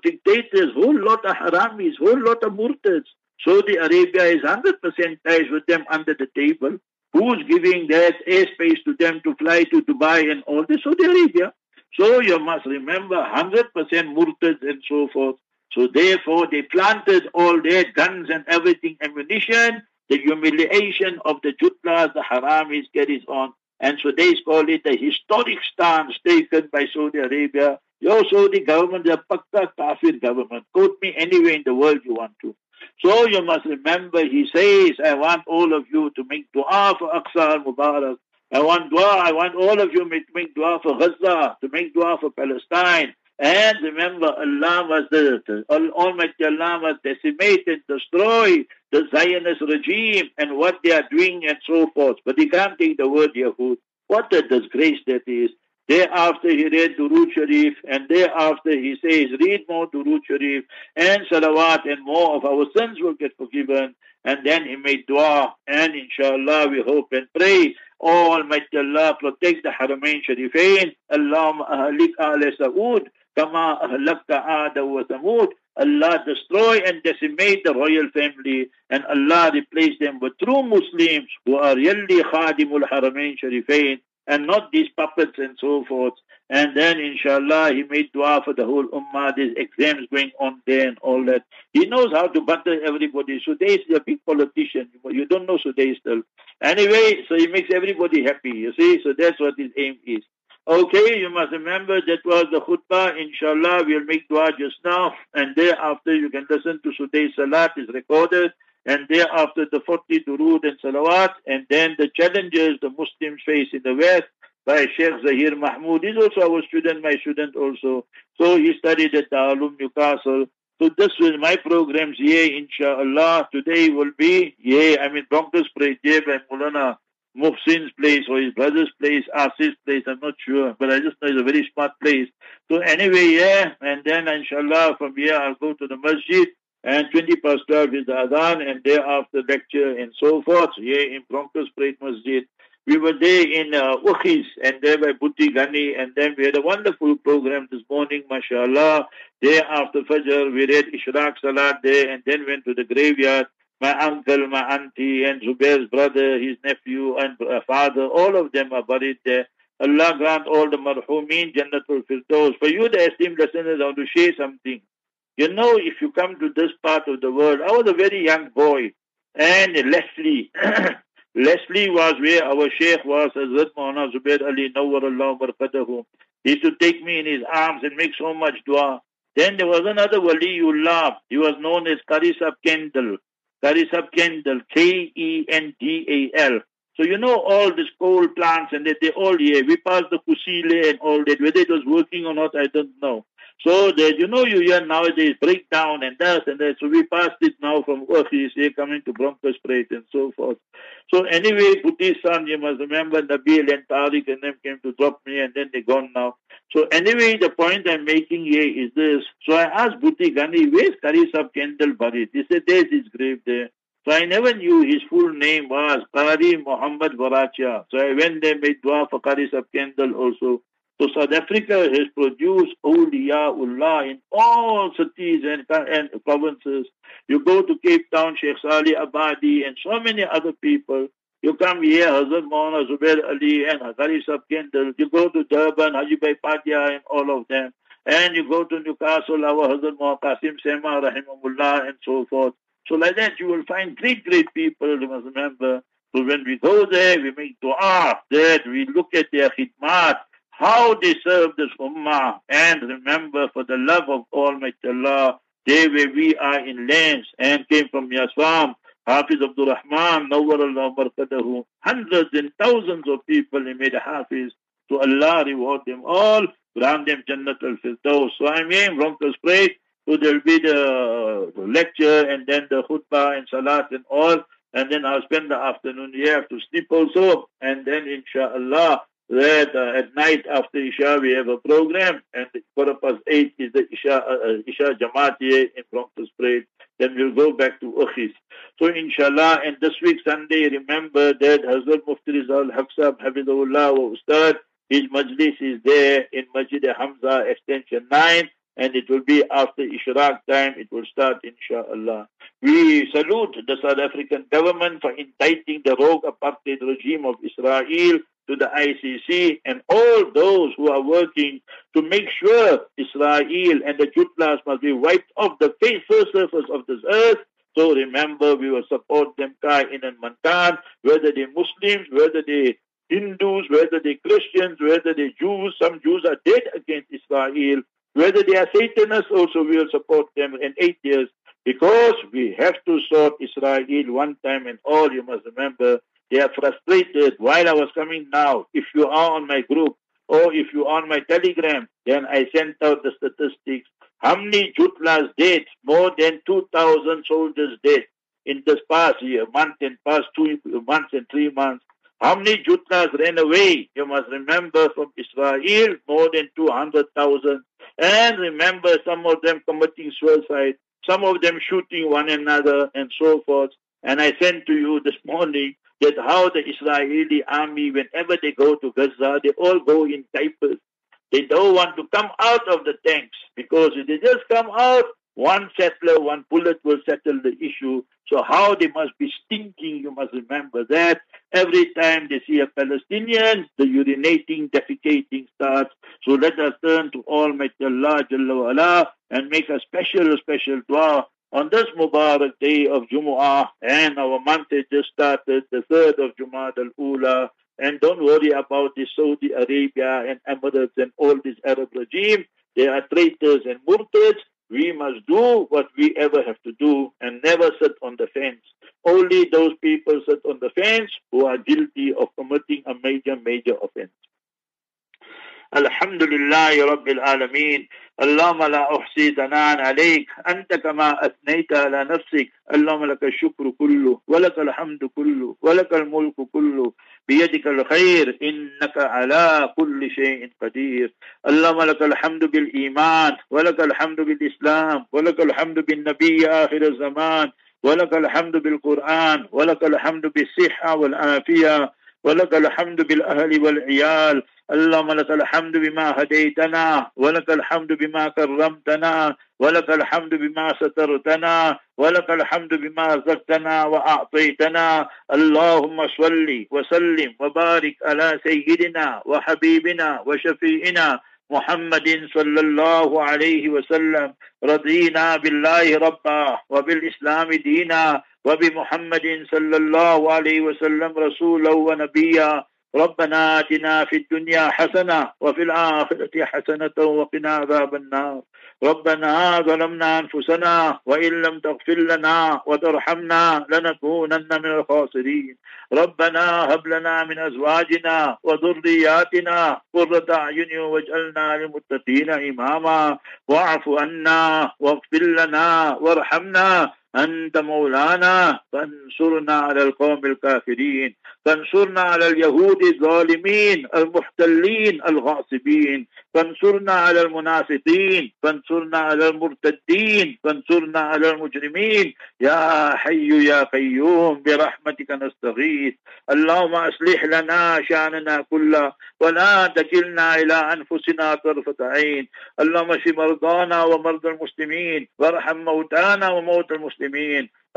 S3: dictators, whole lot of haramis, whole lot of murtads. Saudi Arabia is 100% ties with them under the table. Who's giving that airspace to them to fly to Dubai and all this? Saudi Arabia. So you must remember 100% murtads and so forth. So therefore they planted all their guns and everything, ammunition. The humiliation of the Jutlas, the Haramis carries on. And so they call it a historic stance taken by Saudi Arabia. Your Saudi government is a Kafir government. Quote me anywhere in the world you want to. So you must remember, he says, I want all of you to make dua for Aqsa al-Mubarak. I want dua, I want all of you to make dua for Gaza, to make dua for Palestine. And remember, Allah was the, Almighty Allah was decimate and destroy the Zionist regime and what they are doing and so forth. But he can't take the word Yahud. What a disgrace that is. Thereafter he read Durood Sharif and thereafter he says read more Durood Sharif and Salawat and more of our sins will get forgiven. And then he made dua and inshallah we hope and pray Almighty Allah protect the Haramain Sharifain. Allahumma ahlik ahle Saud kama. Allah destroy and decimate the royal family and Allah replace them with true Muslims who are really khadimul Haramain Sharifain and not these puppets and so forth. And then, inshallah, he made dua for the whole ummah. There's exams going on there and all that. He knows how to butter everybody. Sudais is a big politician. You don't know Sudais still. Anyway, so he makes everybody happy, you see. So that's what his aim is. Okay, you must remember that was the khutbah. Inshallah, we'll make dua just now. And thereafter, you can listen to Sudais Salat is recorded and thereafter the 40 durood and salawat, and then the challenges the Muslims face in the West by Sheikh Zahir Mahmood. He's also our student, my student also. So he studied at Darul Newcastle. So this was my programs here, inshallah. Today will be, yeah, I mean, Broncos Parade, yeah, by Mulana Muhsin's place or his brother's place, Asif's place, I'm not sure, but I just know it's a very smart place. So anyway, yeah, and then inshallah from here I'll go to the masjid and 20 past 12 is the Adhan, and thereafter lecture and so forth, here in Broncos Parade Masjid. We were there in uh, Ukhis and there by Bhuti Ghani, and then we had a wonderful program this morning, mashallah. Day after Fajr, we read Ishraq Salat there, and then went to the graveyard. My uncle, my auntie, and Zubair's brother, his nephew, and father, all of them are buried there. Allah grant all the marhumin Jannatul Firdaus. For you, the esteemed listeners, I want to share something. You know, if you come to this part of the world, I was a very young boy, and Leslie, Leslie was where our Sheikh was, Hazrat Maulana Zubair Ali Nawwar Allah Barakatahu. He used to take me in his arms and make so much dua. Then there was another Waliullah. He was known as Karisab Kendall. Karisab Kendall, K-E-N-D-A-L. So you know all these coal plants and they, they all here. We passed the Kusile and all that. Whether it was working or not, I don't know. So that you know you hear nowadays breakdown and that and that. So we passed it now from here coming to Broncos Parade and so forth. So anyway, Bhutti's son, you must remember Nabil and Tariq and them came to drop me and then they gone now. So anyway, the point I'm making here is this. So I asked Bhuti Ghani, where's Qari Sab Kendall buried? He said, there's his grave there. So I never knew his full name was Qari Muhammad Varachia. So I went there, made dua for Qari Sab Kendall also. So South Africa has produced awliyaullah in all cities and, and provinces. You go to Cape Town, Sheikh Salih Abadi, and so many other people. You come here, Hazrat Maulana Zubair Ali and Hazari Sab Kendall. You go to Durban, Hajibai Padia and all of them. And you go to Newcastle, our Hazrat Maulana Qasim Sema, Rahimahullah, and so forth. So like that, you will find great, great people, you must remember. So when we go there, we make dua, that we look at their khidmat, how they serve this ummah. And remember, for the love of Almighty Allah, they where we are in lands and came from Yaswam, Hafiz Abdul Rahman, Barkadahu, hundreds and thousands of people he made Hafiz. So Allah reward them all, grant them Jannat al-Firdaus. So I'm here from the spray, so there'll be the lecture and then the khutbah and salat and all, and then I'll spend the afternoon here, to sleep also, and then inshallah, that uh, at night after Isha we have a program and quarter past eight is the Isha, uh, Isha Jamaat here in Broncos Parade. Then we'll go back to Ukhis. So inshallah, and this week Sunday, remember that Hazrat Mufti Rizal Haqsab Habibullah wa Ustad, his majlis is there in Masjid Hamza extension 9 and it will be after Ishraq time, it will start inshallah. We salute the South African government for indicting the rogue apartheid regime of Israel to the ICC and all those who are working to make sure Israel and the Jutlas must be wiped off the face surface of this earth. So remember, we will support them in and Mantan, whether they're Muslims, whether they Hindus, whether they're Christians, whether they're Jews. Some Jews are dead against Israel. Whether they are Satanists, also we will support them in eight years because we have to sort Israel one time and all. You must remember they are frustrated while I was coming now. If you are on my group or if you are on my telegram, then I sent out the statistics. How many Jutlas dead? More than 2,000 soldiers dead in this past year, month and past two months and three months. How many Jutlas ran away? You must remember from Israel, more than 200,000. And remember some of them committing suicide, some of them shooting one another and so forth. And I sent to you this morning that how the Israeli army, whenever they go to Gaza, they all go in diapers. They don't want to come out of the tanks because if they just come out, one settler, one bullet will settle the issue. So how they must be stinking, you must remember that. Every time they see a Palestinian, the urinating, defecating starts. So let us turn to Almighty Allah Jalla Allah and make a special, special dua on this Mubarak day of Jumu'ah, and our month has just started, the third of Jumad al-Ula, and don't worry about the Saudi Arabia and Emirates and all this Arab regime. They are traitors and murtads. We must do what we ever have to do and never sit on the fence. Only those people sit on the fence who are guilty of committing a major, major offense. الحمد لله رب العالمين. اللهم لا أحصي ثناء عليك. أنت كما أثنيت على نفسك. اللهم لك الشكر كله ولك الحمد كله ولك الملك كله. بيدك الخير. إنك على كل شيء قدير. اللهم لك الحمد بالإيمان ولك الحمد بالإسلام ولك الحمد بالنبي آخر الزمان ولك الحمد بالقرآن ولك الحمد بالصحة والعافية. ولك الحمد بالأهل والعيال. اللهم لك الحمد بما هديتنا. ولك الحمد بما كرمتنا. ولك الحمد بما سترتنا. ولك الحمد بما رزقتنا وأعطيتنا. اللهم صل وسلم وبارك على سيدنا وحبيبنا وشفيئنا محمد صلى الله عليه وسلم. رضينا بالله ربا وبالإسلام دينا. وبمحمد صلى الله عليه وسلم رسولا ونبيا. ربنا آتنا في الدنيا حسنة وفي الآخرة حسنة وقنا عذاب النار. ربنا ظلمنا أنفسنا وإن لم تغفر لنا وترحمنا لنكونن من الخاسرين. ربنا هب لنا من أزواجنا وذرياتنا قرة أعين واجعلنا للمتقين إماما. واعف عنا واغفر لنا وارحمنا أنت مولانا فانصرنا على القوم الكافرين فانصرنا على اليهود الظالمين المحتلين الغاصبين فانصرنا على المنافقين فانصرنا على المرتدين فانصرنا على المجرمين. يا حي يا قيوم برحمتك نستغيث. اللهم أصلح لنا شأننا كله ولا تكلنا إلى أنفسنا طرفة عين. اللهم اشف مرضانا ومرضى المسلمين وارحم موتانا وموتى المسلمين.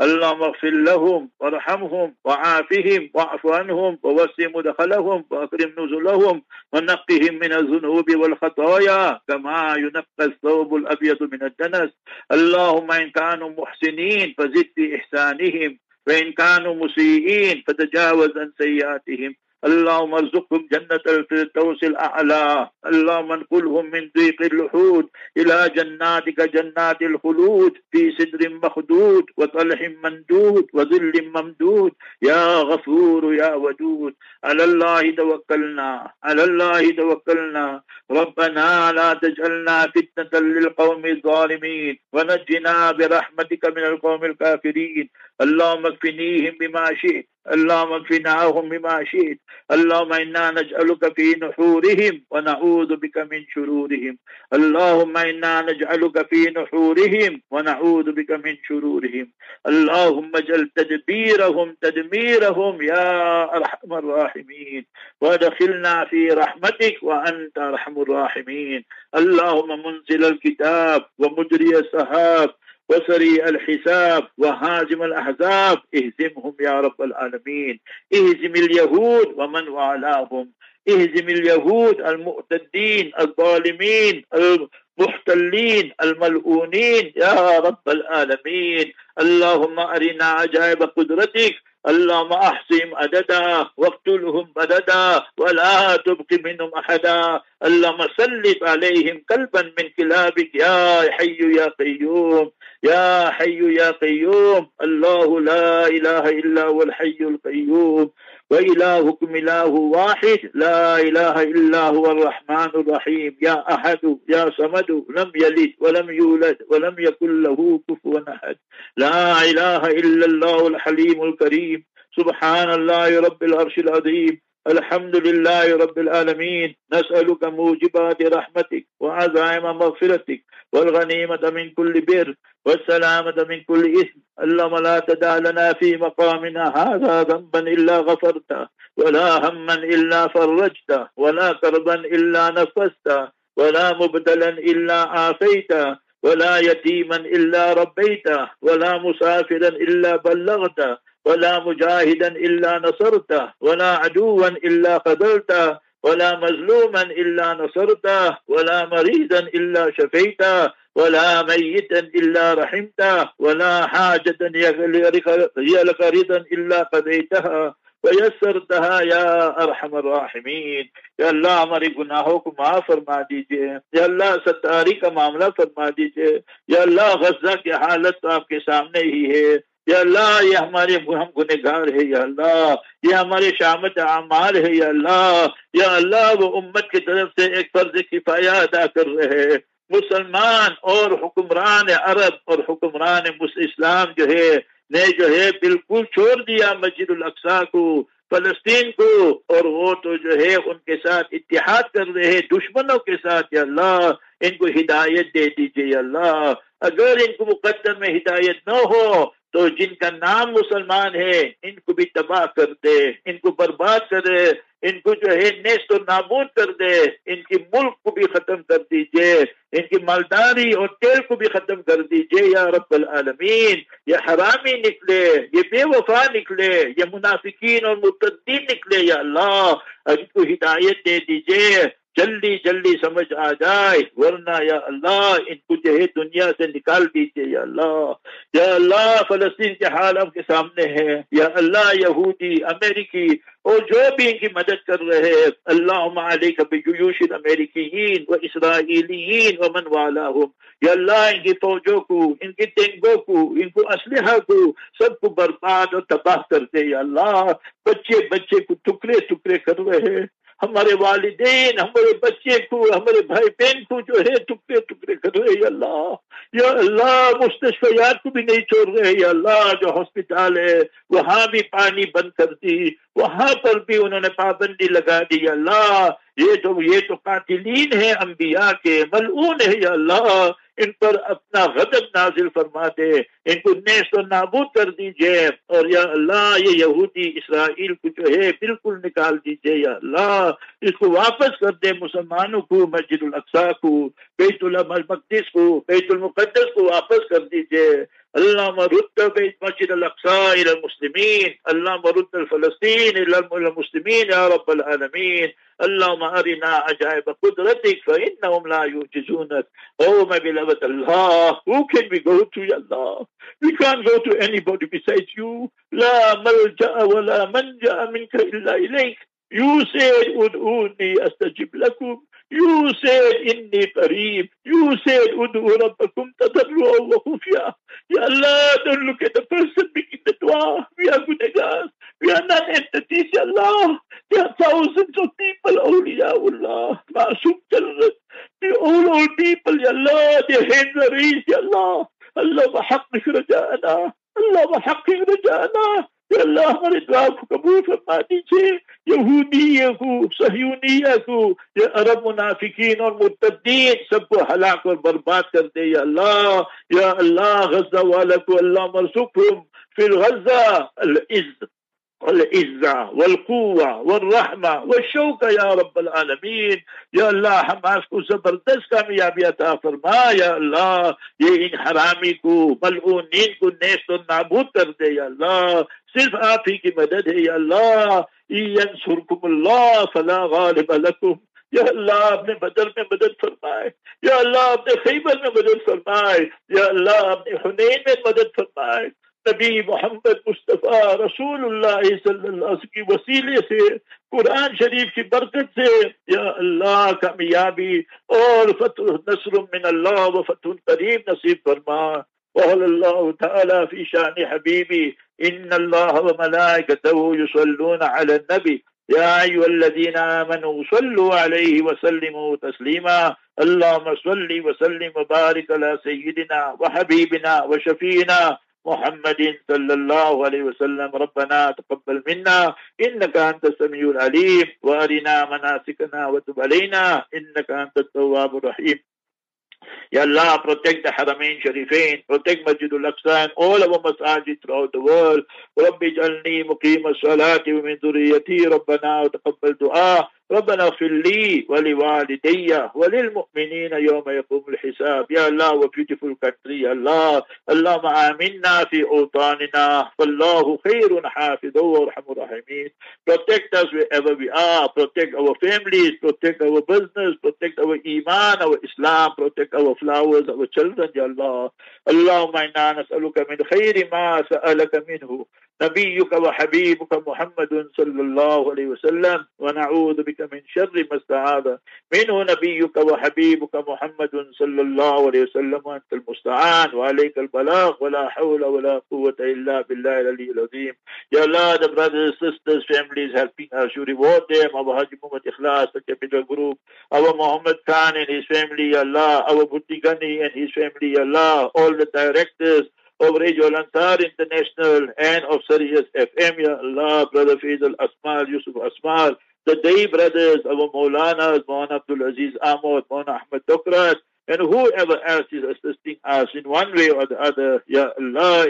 S3: اللهم اغفر لهم وارحمهم وعافهم واعف عنهم ووسع مدخلهم واكرم نزلهم ونقهم من الذنوب والخطايا كما ينقى الثوب الأبيض من الدنس. اللهم إن كانوا محسنين فزد في احسانهم وإن كانوا مسيئين فتجاوز عن سيئاتهم. اللهم ارزقهم جنة الفردوس الأعلى. اللهم انقلهم من ضيق اللحود إلى جناتك جنات الخلود. في سدر مخدود وطلح مندود وظل ممدود. يا غفور يا ودود. على الله توكلنا. على الله توكلنا. ربنا لا تجعلنا فتنة للقوم الظالمين. ونجنا برحمتك من القوم الكافرين. اللهم اكفنيهم بما شئت. اللهم اكفناهم بما شئت. اللهم إنا نجعلك في نحورهم ونعوذ بك من شرورهم. اللهم إنا نجعلك في نحورهم ونعوذ بك من شرورهم. اللهم اجعل تدبيرهم تدميرهم يا أرحم الراحمين. وادخلنا في رحمتك وأنت أرحم الراحمين. اللهم منزل الكتاب ومجري السحاب وسريع الحساب وهازم الأحزاب. اهزمهم يا رب العالمين. اهزم اليهود ومن والاهم. اهزم اليهود المعتدين الظالمين المحتلين الملؤونين. يا رب العالمين. اللهم أرنا عجائب قدرتك. اللهم احصهم عددا واقتلهم بددا ولا تبق منهم أحدا. اللهم سلط عليهم كلبا من كلابك. يا حي يا قيوم يا حي يا قيوم. الله لا إله إلا هو الحي القيوم. وإلهكم إله واحد لا إله إلا هو الرحمن الرحيم. يا أحد يا صمد لم يلد ولم يولد ولم يكن له كفوا أحد. لا إله إلا الله الحليم الكريم. سبحان الله رب العرش العظيم. الحمد لله رب العالمين. نسألك موجبات رحمتك وعزائم مغفرتك والغنيمة من كل بر والسلامة من كل إثم. اللهم لا تدع لنا في مقامنا هذا ذنبا إلا غفرته ولا هما إلا فرجته ولا كربا إلا نفسته ولا مبتلا إلا عافيته ولا يتيما إلا ربيته ولا مسافرا إلا بلغته ولا مجاهدا إلا نصرته ولا عدوا إلا خذلته ولا مظلوما إلا نصرته ولا مريضا إلا شفيته ولا ميتا إلا رحمته ولا حاجة هي لك رضا إلا قضيتها. ويسرتها يا أرحم الراحمين یا اللہ ہمارے گناہوں کو معاف فرما دیجئے. یا اللہ ستاری کا معاملہ فرما دیجئے. یا اللہ غزہ کی حالت تو آپ کے سامنے ہی ہے. یا اللہ، یہ ہمارے ہم گنہگار ہے یا اللہ، یہ ہمارے شامت اعمال ہے یا اللہ یا اللہ، وہ امت کی طرف سے ایک فرض کفایہ ادا کر رہے مسلمان اور حکمران عرب اور حکمران اسلام جو ہے، نے جو ہے بالکل چھوڑ دیا مسجد الاقصا کو، فلسطین کو، اور وہ تو جو ہے ان کے ساتھ اتحاد کر رہے دشمنوں کے ساتھ، یا اللہ، ان کو ہدایت دے دیجیے اللہ۔ اگر ان کے مقدر میں ہدایت نہ ہو تو جن کا نام مسلمان ہے، ان کو بھی تباہ کر دے، ان کو برباد کرے ان کو جو ہے نیست و نابود کر دے، ان کی ملک کو بھی ختم کر دیجیے، ان کی مالداری اور تیل کو بھی ختم کر دیجیے، یا رب العالمین، یہ حرامی نکلے، یہ بے وفا نکلے، یہ منافقین اور مرتدین نکلے، یا اللہ، ان کو ہدایت دے دیجیے۔ جلدی جلدی سمجھ آ جائے، ورنہ یا اللہ ان کو جو ہے دنیا سے نکال دیجیے یا اللہ یا اللہ فلسطین کے حال آپ کے سامنے ہے یا اللہ یہودی، امریکی، اور جو بھی ان کی مدد کر رہے اللهم عليك بجيوش الأمريكيين والإسرائيليين ومن والاهم یا اللہ ان کی فوجوں کو، ان کی ٹینکوں کو، ان کو اسلحہ کو، سب کو برباد اور تباہ کر دے یا اللہ، بچے بچے کو ٹکڑے ٹکڑے کر رہے ہمارے والدین، ہمارے بچے کو، ہمارے بھائی بہن کو جو ہے ٹکڑے ٹکڑے کر رہے یا اللہ یا اللہ مستشفیات کو بھی نہیں چھوڑ رہے یا اللہ، جو ہاسپٹل ہے، وہاں بھی پانی بند کر دی، وہاں پر بھی انہوں نے پابندی لگا دی، یا اللہ، یہ تو یہ تو قاتلین ہے انبیاء کے، ملعون ہے یا اللہ ان پر اپنا غضب نازل فرما دے، ان کو نیست و نابود کر دیجیے، اور یا اللہ، یہ یہودی اسرائیل کو جو ہے بالکل نکال دیجیے، یا اللہ، اس کو واپس کر دے، مسلمانوں کو، مسجد الاقصا کو، بیت المقدس کو، بیت المقدس کو واپس کر دیجیے۔ اللہ مرد بیت مسجد الاقصا إلى المسلمین اللہ مرد الفلسطین إلى المسلمین یا رب العالمین اللهم أرنا عجائب قدرتك فإنهم لا يعجزونك. Oh my beloved Allah Who can we go to Allah We can't go to anybody besides you. لا ملجأ ولا منجأ منك إلا إليك. You said, Ud'uni astajib lakum. You said, Inni qareeb. You said, Ud'u rabbakum tadarru'a wa khufya. Ya Allah, don't look at the person making the dua. We are good guys. We are not entities, Ya Allah. There are thousands of people, awliyaullah, Ma'asum Jalrat. The all old people, Ya Allah, their hands are raised, Ya Allah. Allah, وحقك رجاءنا. Allah, وحقك رجاءنا. या अल्लाह हमारे दुआ को कबूल फरमा दीजिए यहूदियों को सहयूनिया को ये अरब मुनाफिकीन और मुतदीन सबको हलाक और बर्बाद कर दे या अल्लाह या अल्लाह गजा वाला को अल्लाह मरसुकुम फिर गजा अल इज्ज والعزة والقوة والرحمة والشوكة يا رب العالمين या अल्लाह हमास को जबरदस्त कामयाबी अता फरमा या अल्लाह ये इन हरामी को صرف آپ ہی کی مدد ہے یا اللہ ینصرکم اللہ فلا غالب لکم. یا اللہ آپ نے بدر میں مدد فرمائے یا اللہ آپ نے خیبر میں مدد فرمائے یا اللہ آپ نے حنین میں مدد فرمائے نبی محمد مصطفیٰ رسول اللہ صلی اللہ علیہ وسلم کی وسیلے سے قرآن شریف کی برکت سے یا اللہ کامیابی اور فتح نصر من اللہ و فتح قریب نصیب فرما. وقال الله تعالى في شأن حبيبي إن الله وملائكته يصلون على النبي. يا أيها الذين آمنوا صلوا عليه وسلموا تسليما. اللهم صل وسلم وبارك على سيدنا وحبيبنا وشفينا محمد صلى الله عليه وسلم. ربنا تقبل منا. إنك أنت السميع العليم. وأرنا مناسكنا وتب علينا. إنك أنت التواب الرحيم. Ya Allah, protect the Haramain Sharifain, protect Masjid al-Aqsa and all our masajid throughout the world. رب اجعلني مقيم الصلاة ومن ذريتي ربنا وتقبل دعاء ربنا اغفر لي ولوالدي وللمؤمنين يوم يقوم الحساب. يا الله و beautiful country. يا الله اللهم آمنا في أوطاننا. فالله خير حافظ وارحم الراحمين. Protect us wherever we are. Protect our families. Protect our business. Protect our iman our Islam. Protect our flowers our children يا الله اللهم إنا نسألك من خير ما سألك منه نبيك وحبيبك محمد صلى الله عليه وسلم ونعوذ بك من شر ما استعاذ منه نبيك وحبيبك محمد صلى الله عليه وسلم وأنت المستعان وعليك البلاغ ولا حول ولا قوة إلا بالله العلي العظيم يا الله the brothers sisters families helping us you reward them our Haji Muhammad Ikhlas the capital group our Muhammad Khan and his family Ya Allah our Bhutti Ghani and his family Ya Allah all the directors Of جو الانصار international and of سریس F M. Ya Allah, brother Faisal Asmal, Yusuf Asmal, the day brothers our Maulanas, Maulana Abdul Aziz Ahmad, Maulana Ahmed Dokras. And whoever else is assisting us in one way or the other, Ya Allah,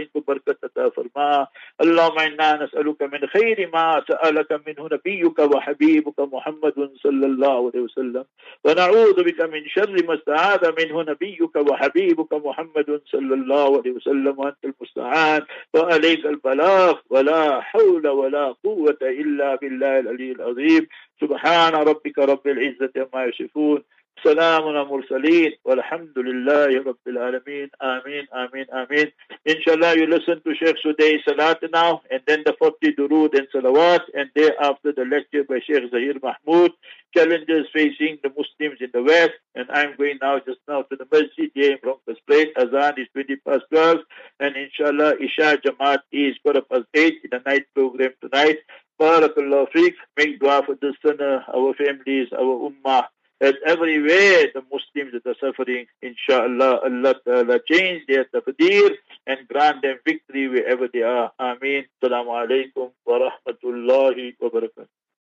S3: khayri ma sa'alaka minhu nabiyyuka wa habibuka Muhammadun sallallahu alayhi wa sallam. Wa na'udhu bika min sharri ma sta'adha minhu nabiyyuka wa habibuka Muhammadun sallallahu alayhi wa sallam wa anta al-musta'an wa alayka al-balagh wa la hawla wa la quwwata illa billahi al-ali al-azim. سبحان ربك رب العزة ما يصفون سلام المرسلين والحمد لله رب العالمين آمين آمين آمين Inshallah you listen to Sheikh Sudai Salat now and then the 40 Durud and Salawat and thereafter the lecture by Sheikh Zahir Mahmood challenges facing the Muslims in the West and I'm going now just now to the Masjid here in Broncos Place Azan is 20 past 12 and Inshallah Isha Jamaat is quarter past 8 in the night program tonight Barakallah Fiqh make dua for the sunnah, our families, our ummah that everywhere the Muslims that are suffering, inshallah, Allah Ta'ala change their taqdeer and grant them victory wherever they are. Ameen. Assalamu alaikum wa rahmatullahi wa barakatuh.